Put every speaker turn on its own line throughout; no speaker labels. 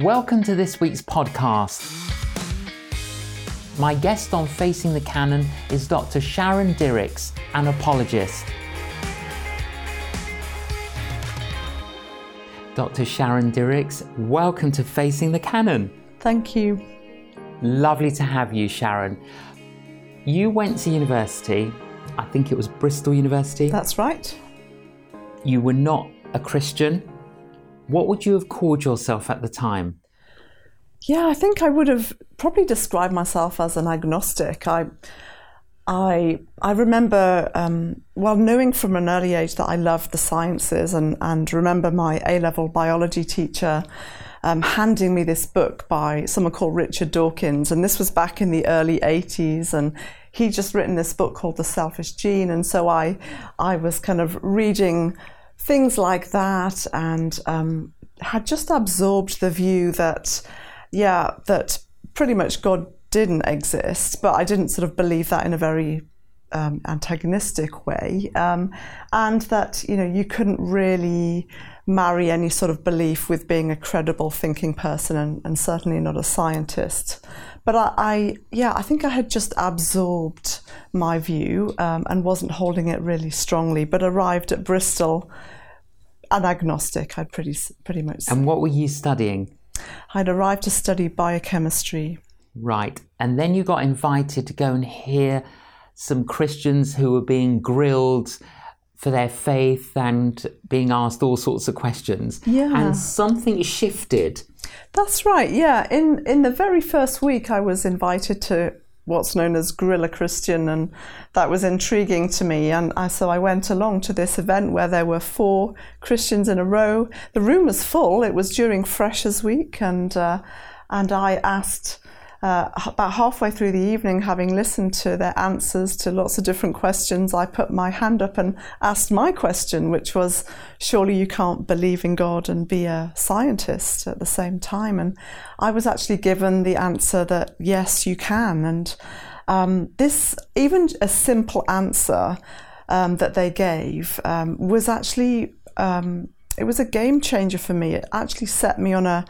Welcome to this week's podcast. My guest on Facing the Canon is Dr. Sharon Dirckx, an apologist. Dr. Sharon Dirckx, welcome to Facing the Canon.
Thank you.
Lovely to have you, Sharon. You went to university, I think it was Bristol University.
That's right.
You were not a Christian. What would you have called yourself at the time?
Yeah, I think I would have probably described myself as an agnostic. I, I, I remember, um, well, knowing from an early age that I loved the sciences, and and remember my A level biology teacher um, handing me this book by someone called Richard Dawkins, and this was back in the early '80s, and he'd just written this book called The Selfish Gene, and so I, I was kind of reading things like that, and um, had just absorbed the view that yeah, that pretty much God didn't exist, but I didn't sort of believe that in a very um, antagonistic way, um, and that you know you couldn't really marry any sort of belief with being a credible thinking person, and, and certainly not a scientist. But I, I, yeah, I think I had just absorbed my view um, and wasn't holding it really strongly, but arrived at Bristol an agnostic. I'd pretty pretty much.
And what were you studying?
I'd arrived to study biochemistry.
Right. And then you got invited to go and hear some Christians who were being grilled for their faith and being asked all sorts of questions.
Yeah.
And something shifted.
That's right. Yeah. In in the very first week I was invited to what's known as Grill a Christian, and that was intriguing to me. And I, so I went along to this event where there were four Christians in a row. The room was full. It was during Freshers Week, and uh, and I asked uh, about halfway through the evening, having listened to their answers to lots of different questions, I put my hand up and asked my question, which was, Surely you can't believe in God and be a scientist at the same time? And I was actually given the answer that, Yes, you can. And um, this, even a simple answer um, that they gave, um, was actually. Um, it was a game changer for me. It actually set me on a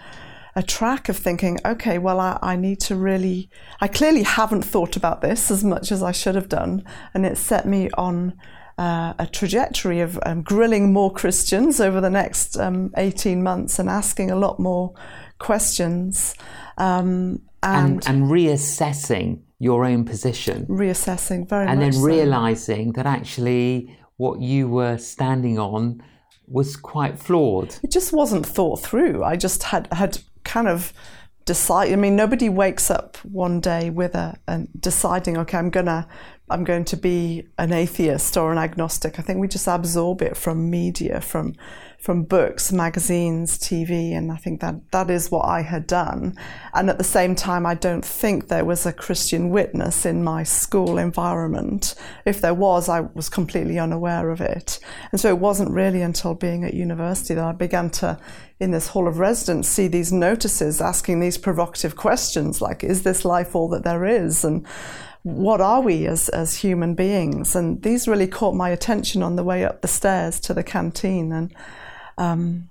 a track of thinking, okay, well, I, I, need to really, I clearly haven't thought about this as much as I should have done. And it set me on uh, a trajectory of um, grilling more Christians over the next um, 18 months and asking a lot more questions.
Um, and, and, and, reassessing your own position.
Reassessing, very
and
much.
And then
so.
realizing that actually what you were standing on was quite flawed.
It just wasn't thought through. I just had had kind of decide. I mean, nobody wakes up one day with a and deciding, okay, I'm gonna, I'm going to be an atheist or an agnostic. I think we just absorb it from media, from from books, magazines, TV, and I think that that is what I had done. And at the same time, I don't think there was a Christian witness in my school environment. If there was, I was completely unaware of it. And so it wasn't really until being at university that I began to, in this hall of residence, see these notices asking these provocative questions like, is this life all that there is? And what are we as, as human beings? And these really caught my attention on the way up the stairs to the canteen. And um,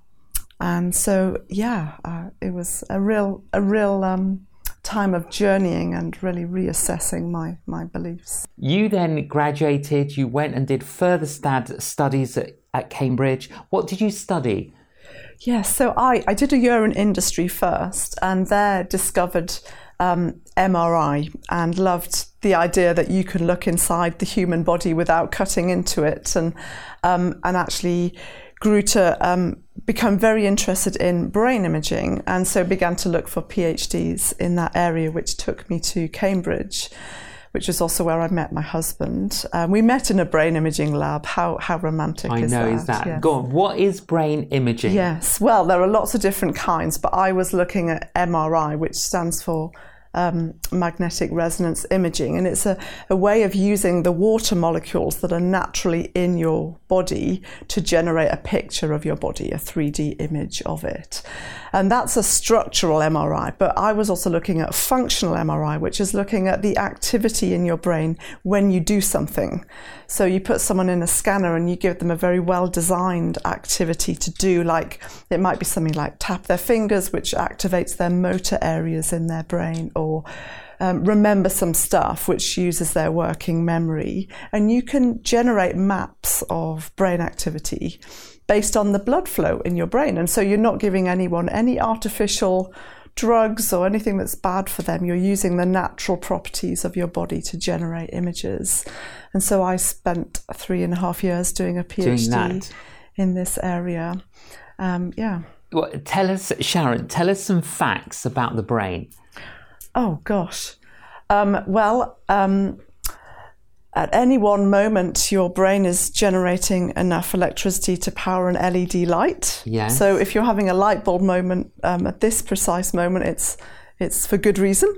and so, yeah, uh, it was a real, a real um, time of journeying and really reassessing my, my beliefs.
You then graduated, you went and did further stud- studies at, at Cambridge. What did you study?
Yes, so I, I did a year in industry first and there discovered um, MRI and loved the idea that you could look inside the human body without cutting into it and, um, and actually grew to um, become very interested in brain imaging and so began to look for PhDs in that area, which took me to Cambridge. Which is also where I met my husband. Um, we met in a brain imaging lab. How how romantic
I
is
know,
that?
is that? Yes. Go on. What is brain imaging?
Yes. Well, there are lots of different kinds, but I was looking at MRI, which stands for um, magnetic resonance imaging. And it's a, a way of using the water molecules that are naturally in your body to generate a picture of your body, a 3D image of it. And that's a structural MRI. But I was also looking at functional MRI, which is looking at the activity in your brain when you do something. So you put someone in a scanner and you give them a very well designed activity to do, like it might be something like tap their fingers, which activates their motor areas in their brain, or um, remember some stuff which uses their working memory. And you can generate maps of brain activity based on the blood flow in your brain. And so you're not giving anyone any artificial drugs or anything that's bad for them. You're using the natural properties of your body to generate images. And so I spent three and a half years doing a PhD
Doing
in this area. Um, yeah.
Well, tell us, Sharon, tell us some facts about the brain.
Oh gosh. Um, well, um, at any one moment, your brain is generating enough electricity to power an LED light.
Yes.
So if you're having a light bulb moment um, at this precise moment, it's it's for good reason.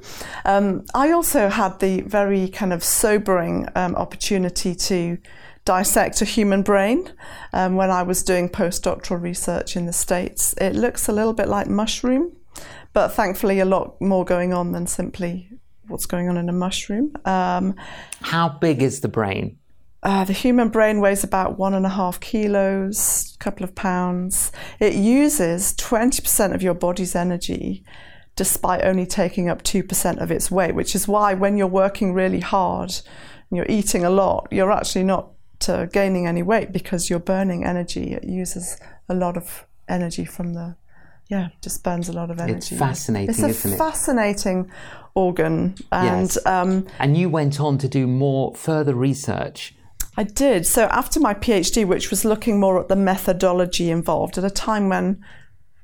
Um, I also had the very kind of sobering um, opportunity to dissect a human brain um, when I was doing postdoctoral research in the States. It looks a little bit like mushroom, but thankfully a lot more going on than simply what's going on in a mushroom. Um,
How big is the brain?
uh, the human brain weighs about one and a half kilos, a couple of pounds. It uses 20% of your body's energy despite only taking up 2% of its weight, which is why when you're working really hard and you're eating a lot, you're actually not uh, gaining any weight because you're burning energy. It uses a lot of energy from the, yeah, just burns a lot of energy.
It's fascinating,
It's a
isn't it?
fascinating organ. And
Yes.
um,
And you went on to do more further research.
I did. So after my PhD, which was looking more at the methodology involved, at a time when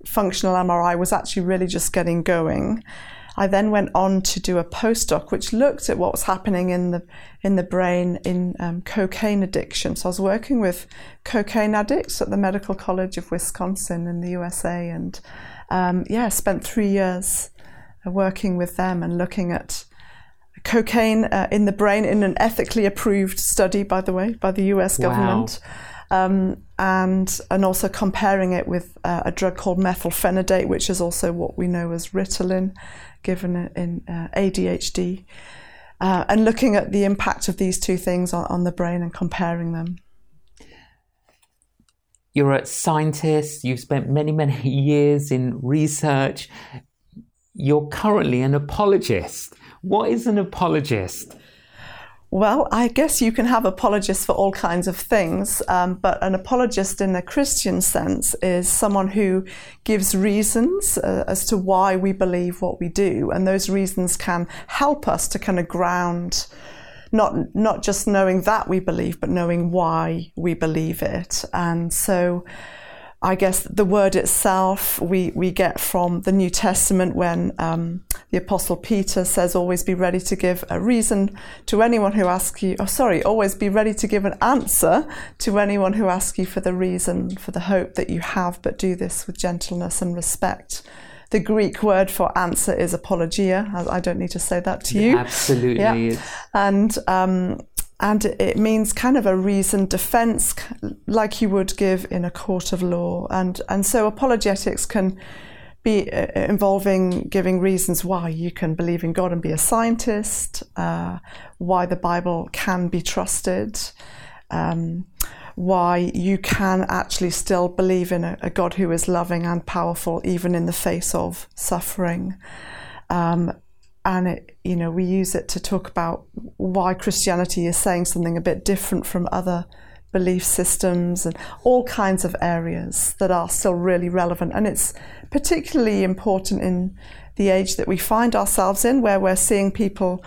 functional MRI was actually really just getting going, I then went on to do a postdoc, which looked at what was happening in the in the brain in um, cocaine addiction. So I was working with cocaine addicts at the Medical College of Wisconsin in the USA, and um, yeah, spent three years uh, working with them and looking at cocaine uh, in the brain in an ethically approved study, by the way, by the US
Wow.
government. Um, and and also comparing it with uh, a drug called methylphenidate, which is also what we know as Ritalin, given in- uh, ADHD, uh, and looking at the impact of these two things on, on the brain and comparing them.
You're a scientist, you've spent many, many years in research. You're currently an apologist. What is an apologist?
Well, I guess you can have apologists for all kinds of things, um, but an apologist in a Christian sense is someone who gives reasons uh, as to why we believe what we do, and those reasons can help us to kind of ground not not just knowing that we believe, but knowing why we believe it. And so, I guess the word itself we we get from the New Testament when um, the Apostle Peter says, "Always be ready to give a reason to anyone who asks you." Oh, sorry, always be ready to give an answer to anyone who asks you for the reason for the hope that you have, but do this with gentleness and respect. The Greek word for answer is apologia. I I don't need to say that to you
Absolutely.
Yeah. And um, and it means kind of a reasoned defence, like you would give in a court of law, and and so apologetics can be uh, involving giving reasons why you can believe in God and be a scientist, uh, why the Bible can be trusted. Um, why you can actually still believe in a, a God who is loving and powerful, even in the face of suffering. Um, and it, you know, we use it to talk about why Christianity is saying something a bit different from other belief systems and all kinds of areas that are still really relevant. And it's particularly important in the age that we find ourselves in, where we're seeing people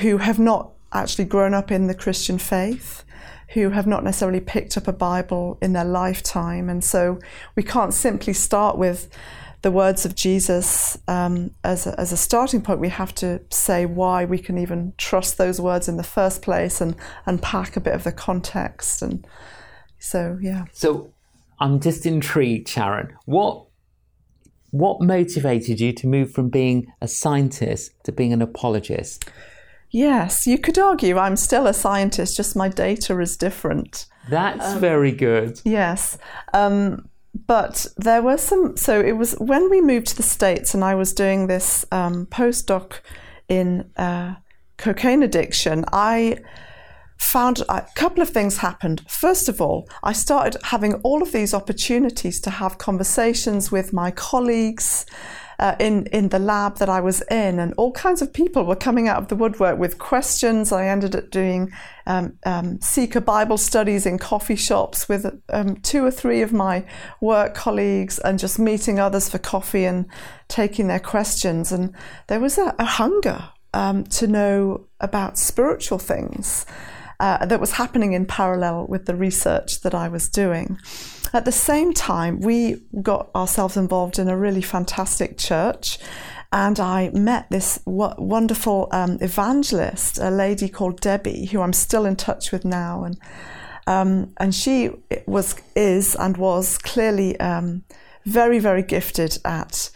who have not actually grown up in the Christian faith, who have not necessarily picked up a Bible in their lifetime. And so we can't simply start with the words of Jesus um, as, a, as a starting point. We have to say why we can even trust those words in the first place and unpack a bit of the context. And so, yeah.
So I'm just intrigued, Sharon. What what motivated you to move from being a scientist to being an apologist?
Yes, you could argue I'm still a scientist, just my data is different.
That's very good.
Yes. Um, but there were some. So it was when we moved to the States and I was doing this um, postdoc in uh, cocaine addiction, I found a couple of things happened. First of all, I started having all of these opportunities to have conversations with my colleagues. Uh, in in the lab that I was in, and all kinds of people were coming out of the woodwork with questions. I ended up doing um, um, seeker Bible studies in coffee shops with um, two or three of my work colleagues, and just meeting others for coffee and taking their questions. And there was a, a hunger um, to know about spiritual things uh, that was happening in parallel with the research that I was doing. At the same time, we got ourselves involved in a really fantastic church. And I met this wonderful um, evangelist, a lady called Debbie, who I'm still in touch with now. And, um, and she was, is, and was clearly um, very, very gifted at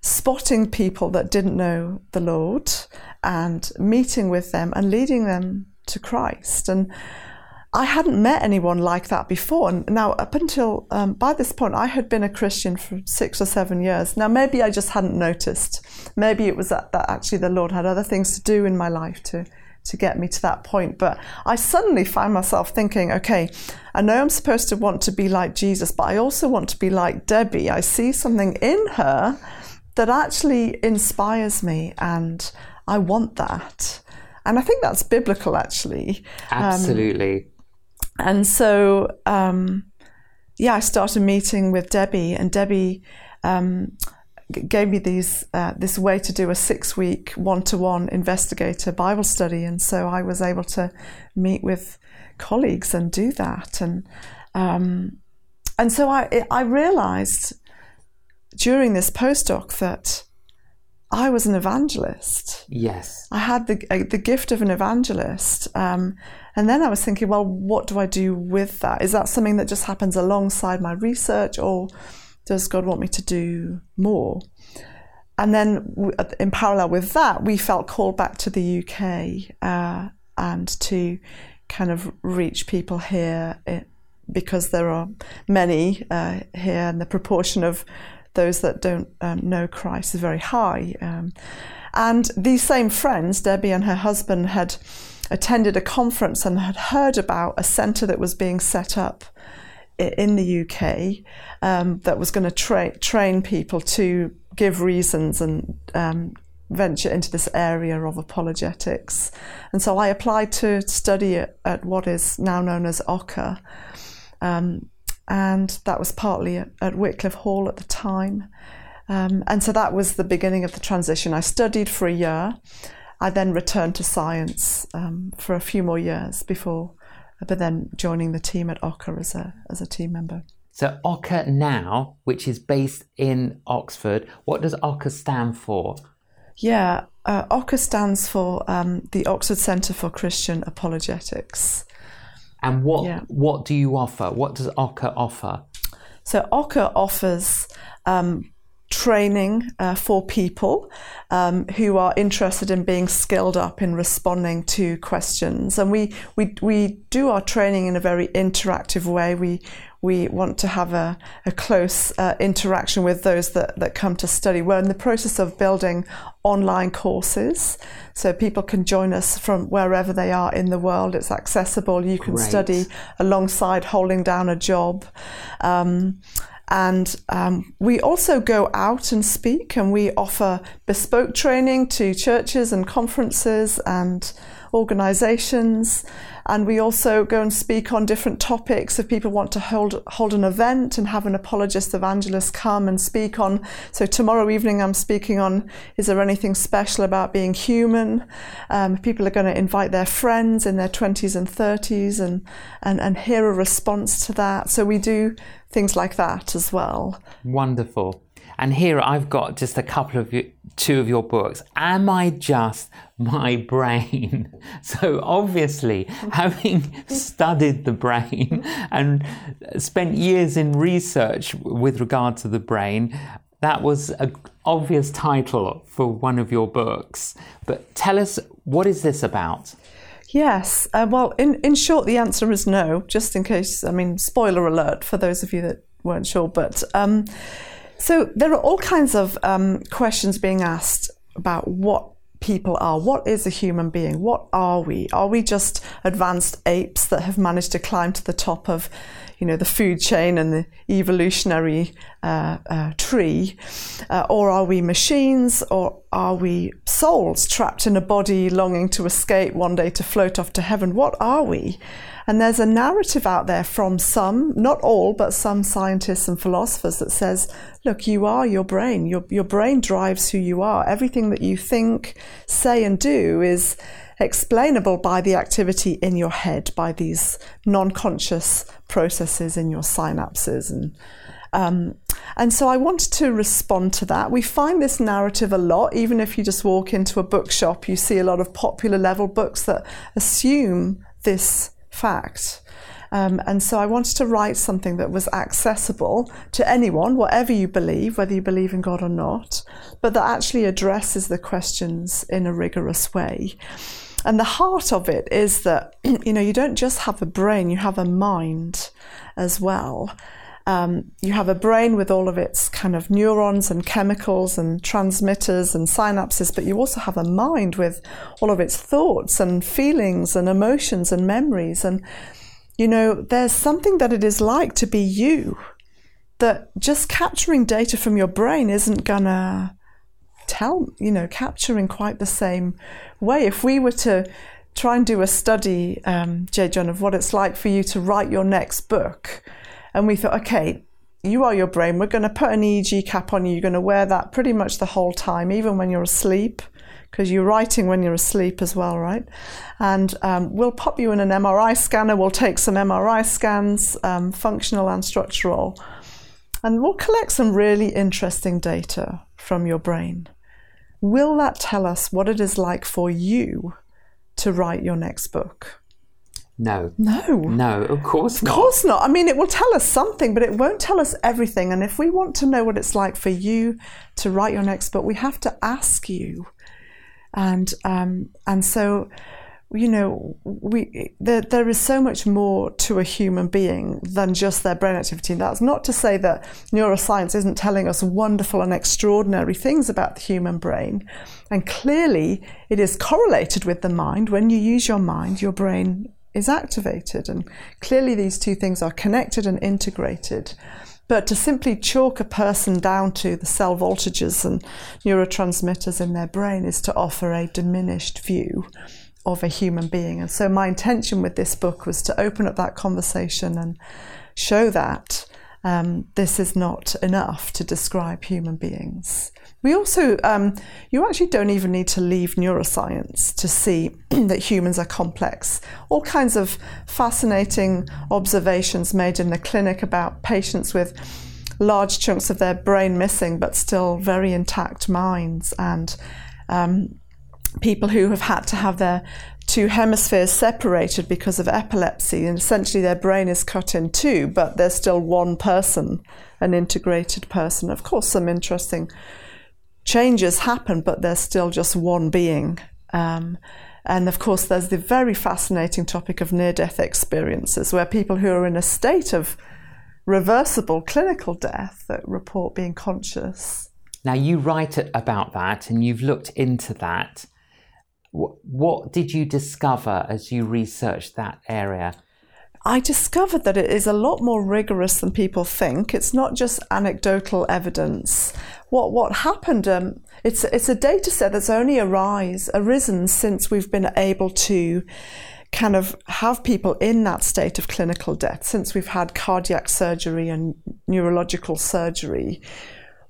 spotting people that didn't know the Lord and meeting with them and leading them to Christ. And I hadn't met anyone like that before. And now, up until um, by this point, I had been a Christian for six or seven years. Now, maybe I just hadn't noticed. Maybe it was that, that actually the Lord had other things to do in my life to to get me to that point. But I suddenly find myself thinking, okay, I know I'm supposed to want to be like Jesus, but I also want to be like Debbie. I see something in her that actually inspires me, and I want that. And I think that's biblical, actually.
Um, Absolutely. Um,
and so, um, yeah, I started meeting with Debbie, and Debbie um, gave me these uh, this way to do a six week one to one investigator Bible study, and so I was able to meet with colleagues and do that, and um, and so I I realised during this postdoc that I was an evangelist.
Yes.
I had the, uh, the gift of an evangelist. Um, and then I was thinking, well, what do I do with that? Is that something that just happens alongside my research, or does God want me to do more? And then, in parallel with that, we felt called back to the UK uh, and to kind of reach people here it, because there are many uh, here, and the proportion of those that don't um, know Christ is very high. Um, and these same friends, Debbie and her husband, had attended a conference and had heard about a centre that was being set up in the UK um, that was going to tra- train people to give reasons and um, venture into this area of apologetics. And so I applied to study at, at what is now known as OCCA. Um, and that was partly at, Wycliffe Hall at the time. Um, and so that was the beginning of the transition. I studied for a year. I then returned to science um, for a few more years before, but then joining the team at OCCA as a, as a team member.
So OCCA now, which is based in Oxford, what does OCCA stand for?
Yeah, uh, stands for um, the Oxford Centre for Christian Apologetics.
And what yeah. what do you offer? What does OCCA offer?
So OCCA offers um, training uh, for people um, who are interested in being skilled up in responding to questions. And we, we, we do our training in a very interactive way. We, we want to have a, a close uh, interaction with those that, that come to study. We're in the process of building online courses so people can join us from wherever they are in the world. It's accessible. You can Great. study alongside holding down a job. Um, and um, we also go out and speak and we offer bespoke training to churches and conferences and organizations. And we also go and speak on different topics. If people want to hold, hold an event and have an apologist evangelist come and speak on. So tomorrow evening, I'm speaking on is there anything special about being human? Um, people are going to invite their friends in their 20s and 30s and, and, and hear a response to that. So we do things like that as well.
Wonderful. And here I've got just a couple of two of your books. Am I just my brain? So obviously, having studied the brain and spent years in research with regard to the brain, that was an obvious title for one of your books. But tell us, what is this about?
Yes. Uh, well, in, in short, the answer is no, just in case, I mean, spoiler alert for those of you that weren't sure. But um, so there are all kinds of um, questions being asked about what people are. What is a human being? What are we? Are we just advanced apes that have managed to climb to the top of, you know, the food chain and the evolutionary uh, uh, tree, uh, or are we machines, or are we souls trapped in a body longing to escape one day to float off to heaven? What are we? And there's a narrative out there from some, not all, but some scientists and philosophers that says, look, you are your brain. Your, your brain drives who you are. Everything that you think, say, and do is explainable by the activity in your head, by these non conscious processes in your synapses. And, um, and so I wanted to respond to that. We find this narrative a lot, even if you just walk into a bookshop, you see a lot of popular level books that assume this fact. Um, and so I wanted to write something that was accessible to anyone, whatever you believe, whether you believe in God or not, but that actually addresses the questions in a rigorous way. And the heart of it is that, you know, you don't just have a brain, you have a mind as well. Um, you have a brain with all of its kind of neurons and chemicals and transmitters and synapses, but you also have a mind with all of its thoughts and feelings and emotions and memories. And, you know, there's something that it is like to be you that just capturing data from your brain isn't gonna tell, you know, capture in quite the same way. If we were to try and do a study, um, J. John, of what it's like for you to write your next book, and we thought, okay, you are your brain. We're going to put an EEG cap on you. You're going to wear that pretty much the whole time, even when you're asleep, because you're writing when you're asleep as well, right? And um, we'll pop you in an MRI scanner. We'll take some MRI scans, um, functional and structural, and we'll collect some really interesting data from your brain. Will that tell us what it is like for you to write your next book?
No.
No.
No, of course
not. Of course not. I mean, it will tell us something, but it won't tell us everything. And if we want to know what it's like for you to write your next book, we have to ask you. And um, and so, you know, we there, there is so much more to a human being than just their brain activity. And that's not to say that neuroscience isn't telling us wonderful and extraordinary things about the human brain. And clearly, it is correlated with the mind. When you use your mind, your brain is activated. And clearly, these two things are connected and integrated. But to simply chalk a person down to the cell voltages and neurotransmitters in their brain is to offer a diminished view of a human being. And so, my intention with this book was to open up that conversation and show that um, this is not enough to describe human beings. We also, um, you actually don't even need to leave neuroscience to see that humans are complex. All kinds of fascinating observations made in the clinic about patients with large chunks of their brain missing but still very intact minds, and um, people who have had to have their two hemispheres separated because of epilepsy, and essentially their brain is cut in two, but they're still one person, an integrated person. Of course, some interesting changes happen, but there's still just one being. Um, and of course, there's the very fascinating topic of near death experiences, where people who are in a state of reversible clinical death that report being conscious.
Now, you write about that and you've looked into that. What did you discover as you researched that area?
I discovered that it is a lot more rigorous than people think. It's not just anecdotal evidence. What what happened? Um, it's it's a data set that's only arise arisen since we've been able to kind of have people in that state of clinical death since we've had cardiac surgery and neurological surgery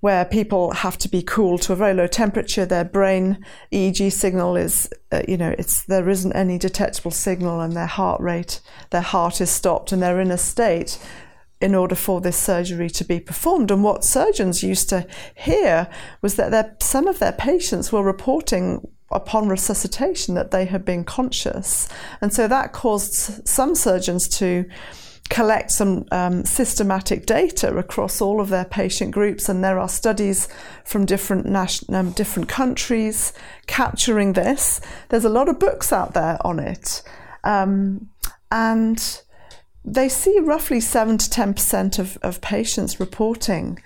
where people have to be cooled to a very low temperature. Their brain EEG signal is, uh, you know, it's there isn't any detectable signal, and their heart rate, their heart is stopped, and they're in a state in order for this surgery to be performed. And what surgeons used to hear was that some of their patients were reporting upon resuscitation that they had been conscious, and so that caused some surgeons to collect some um, systematic data across all of their patient groups, and there are studies from different nation, um, different countries capturing this. There's a lot of books out there on it, um, and they see roughly 7 to 10% of, of patients reporting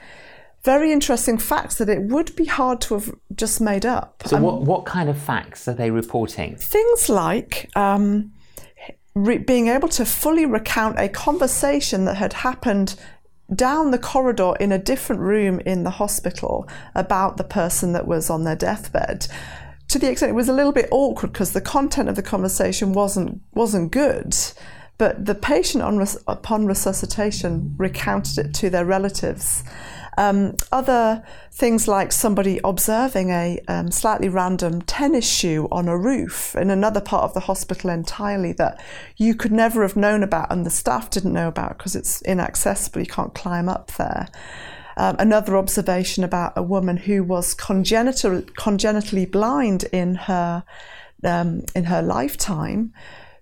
very interesting facts that it would be hard to have just made up.
So, what, what kind of facts are they reporting?
Things like um, re- being able to fully recount a conversation that had happened down the corridor in a different room in the hospital about the person that was on their deathbed. To the extent it was a little bit awkward because the content of the conversation wasn't wasn't good but the patient on res- upon resuscitation recounted it to their relatives um, other things like somebody observing a um, slightly random tennis shoe on a roof in another part of the hospital entirely that you could never have known about and the staff didn't know about because it's inaccessible, you can't climb up there. Um, another observation about a woman who was congenital, congenitally blind in her um, in her lifetime,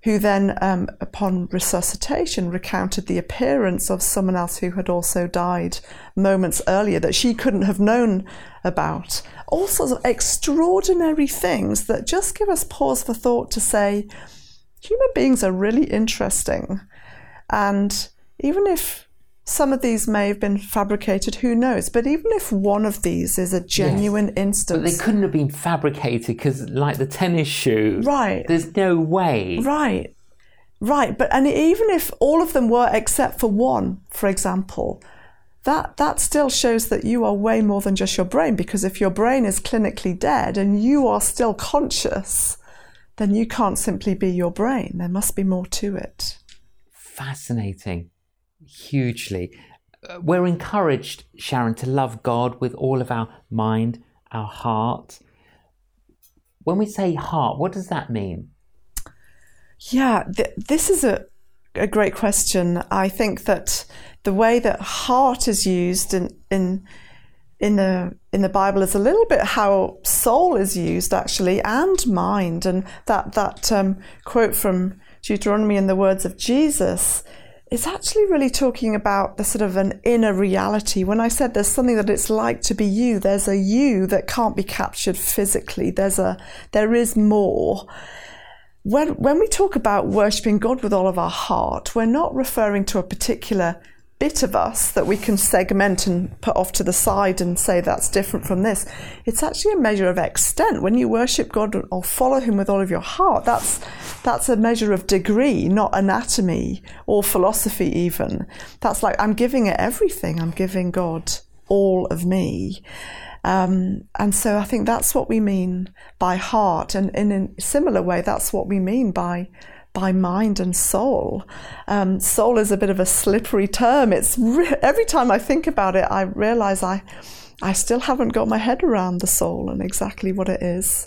who then, um, upon resuscitation, recounted the appearance of someone else who had also died moments earlier that she couldn't have known about. All sorts of extraordinary things that just give us pause for thought to say, human beings are really interesting. And even if some of these may have been fabricated, who knows? But even if one of these is a genuine yes, instance.
But they couldn't have been fabricated because, like the tennis shoe,
right?
There's no way.
Right. Right. But, and even if all of them were except for one, for example, that, that still shows that you are way more than just your brain because if your brain is clinically dead and you are still conscious, then you can't simply be your brain. There must be more to it.
Fascinating hugely. Uh, we're encouraged, Sharon, to love God with all of our mind, our heart. When we say heart, what does that mean?
Yeah, th- this is a, a great question. I think that the way that heart is used in, in in the in the Bible is a little bit how soul is used actually and mind and that that um, quote from Deuteronomy in the words of Jesus it's actually really talking about the sort of an inner reality. When I said there's something that it's like to be you, there's a you that can't be captured physically. There's a, there is more. When, when we talk about worshipping God with all of our heart, we're not referring to a particular bit of us that we can segment and put off to the side and say that's different from this. It's actually a measure of extent. When you worship God or follow Him with all of your heart, that's that's a measure of degree, not anatomy or philosophy even. That's like I'm giving it everything. I'm giving God all of me. Um, and so I think that's what we mean by heart. And in a similar way, that's what we mean by by mind and soul. Um, soul is a bit of a slippery term. It's re- every time I think about it, I realize I, I still haven't got my head around the soul and exactly what it is.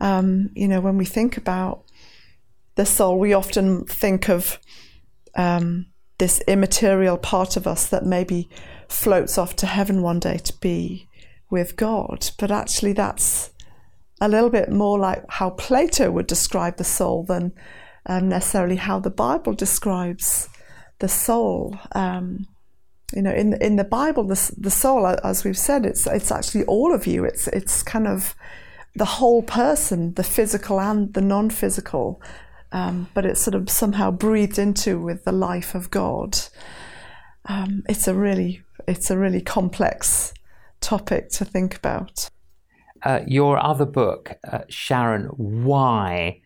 Um, you know, when we think about the soul, we often think of um, this immaterial part of us that maybe floats off to heaven one day to be with God. But actually, that's a little bit more like how Plato would describe the soul than um, necessarily how the Bible describes the soul. Um, you know, in in the Bible, the, the soul, as we've said, it's it's actually all of you. It's it's kind of the whole person, the physical and the non-physical, um, but it's sort of somehow breathed into with the life of God. Um, it's a really it's a really complex topic to think about.
Uh, your other book, uh, Sharon, why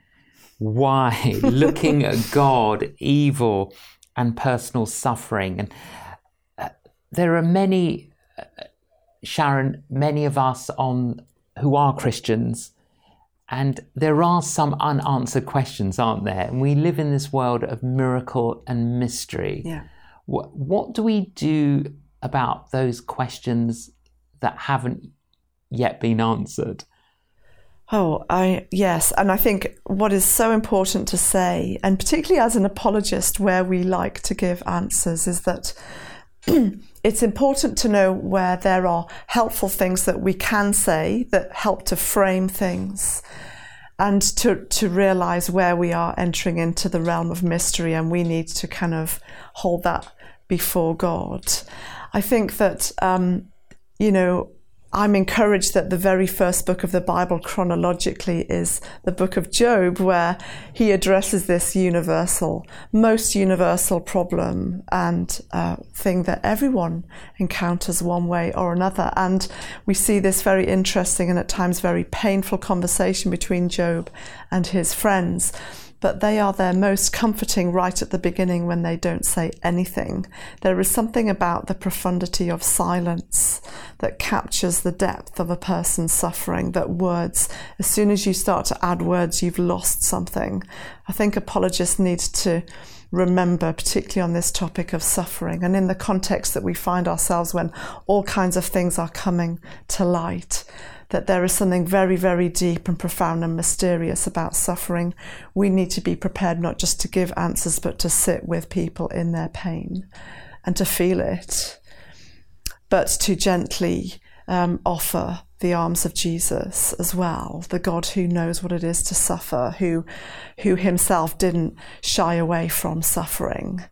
why looking at God, evil, and personal suffering. And uh, there are many, uh, Sharon, many of us on who are Christians, and there are some unanswered questions, aren't there? And we live in this world of miracle and mystery.
Yeah.
What, what do we do about those questions that haven't yet been answered?
Oh, I yes, and I think what is so important to say, and particularly as an apologist, where we like to give answers, is that it's important to know where there are helpful things that we can say that help to frame things, and to to realize where we are entering into the realm of mystery, and we need to kind of hold that before God. I think that um, you know I'm encouraged that the very first book of the Bible chronologically is the book of Job, where he addresses this universal, most universal problem and uh, thing that everyone encounters one way or another. And we see this very interesting and at times very painful conversation between Job and his friends but they are their most comforting right at the beginning when they don't say anything. There is something about the profundity of silence that captures the depth of a person's suffering, that words, as soon as you start to add words, you've lost something. I think apologists need to remember, particularly on this topic of suffering and in the context that we find ourselves when all kinds of things are coming to light that there is something very, very deep and profound and mysterious about suffering. We need to be prepared not just to give answers, but to sit with people in their pain and to feel it, but to gently um, offer the arms of Jesus as well, the God who knows what it is to suffer, who, who himself didn't shy away from suffering.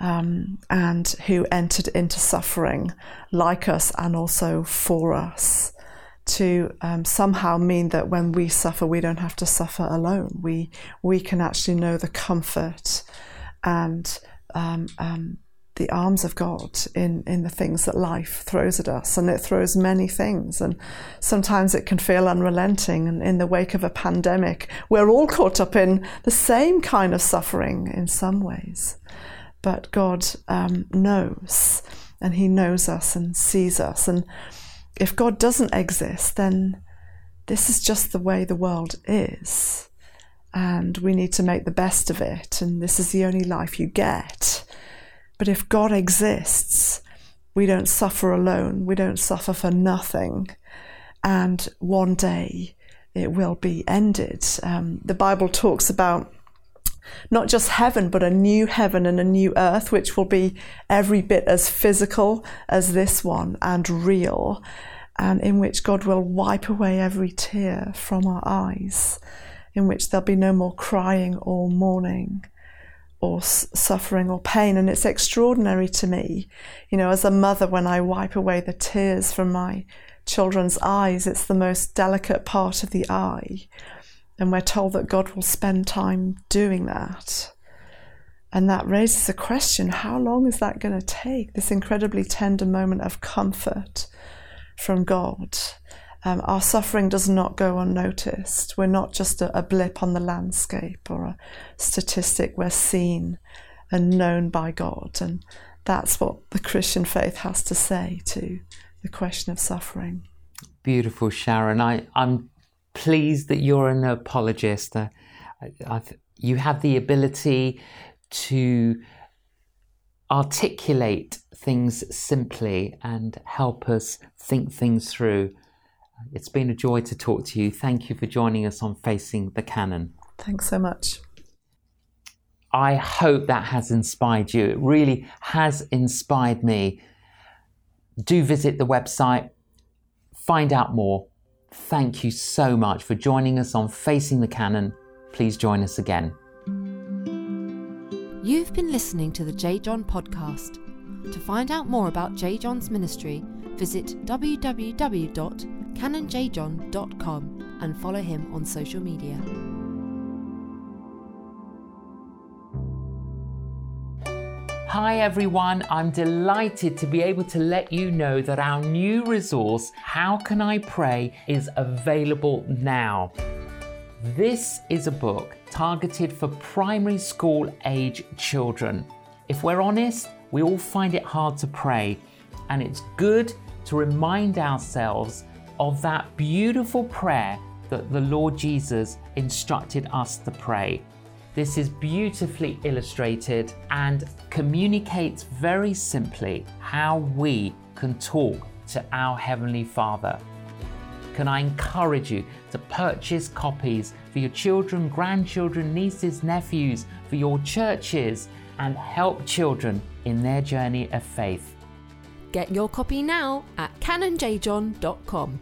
Um, and who entered into suffering like us and also for us to um, somehow mean that when we suffer, we don't have to suffer alone. We we can actually know the comfort and um, um, the arms of God in in the things that life throws at us, and it throws many things, and sometimes it can feel unrelenting. And in the wake of a pandemic, we're all caught up in the same kind of suffering in some ways, but God um, knows, and He knows us and sees us, and if God doesn't exist, then this is just the way the world is. And we need to make the best of it. And this is the only life you get. But if God exists, we don't suffer alone. We don't suffer for nothing. And one day it will be ended. Um, the Bible talks about not just heaven, but a new heaven and a new earth, which will be every bit as physical as this one and real, and in which God will wipe away every tear from our eyes, in which there'll be no more crying or mourning or suffering or pain. And it's extraordinary to me, you know, as a mother, when I wipe away the tears from my children's eyes, it's the most delicate part of the eye. And we're told that God will spend time doing that. And that raises a question how long is that going to take? This incredibly tender moment of comfort from God. Um, our suffering does not go unnoticed. We're not just a, a blip on the landscape or a statistic. We're seen and known by God. And that's what the Christian faith has to say to the question of suffering.
Beautiful, Sharon. I, I'm pleased that you're an apologist. Uh, I, you have the ability to articulate things simply and help us think things through. It's been a joy to talk to you. Thank you for joining us on Facing the Canon.
Thanks so much.
I hope that has inspired you. It really has inspired me. Do visit the website, find out more Thank you so much for joining us on Facing the Canon. Please join us again.
You've been listening to the J. John podcast. To find out more about J. John's ministry, visit www.canonjjohn.com and follow him on social media.
Hi everyone, I'm delighted to be able to let you know that our new resource, How Can I Pray, is available now. This is a book targeted for primary school age children. If we're honest, we all find it hard to pray, and it's good to remind ourselves of that beautiful prayer that the Lord Jesus instructed us to pray. This is beautifully illustrated and communicates very simply how we can talk to our Heavenly Father. Can I encourage you to purchase copies for your children, grandchildren, nieces, nephews, for your churches, and help children in their journey of faith?
Get your copy now at canonjjohn.com.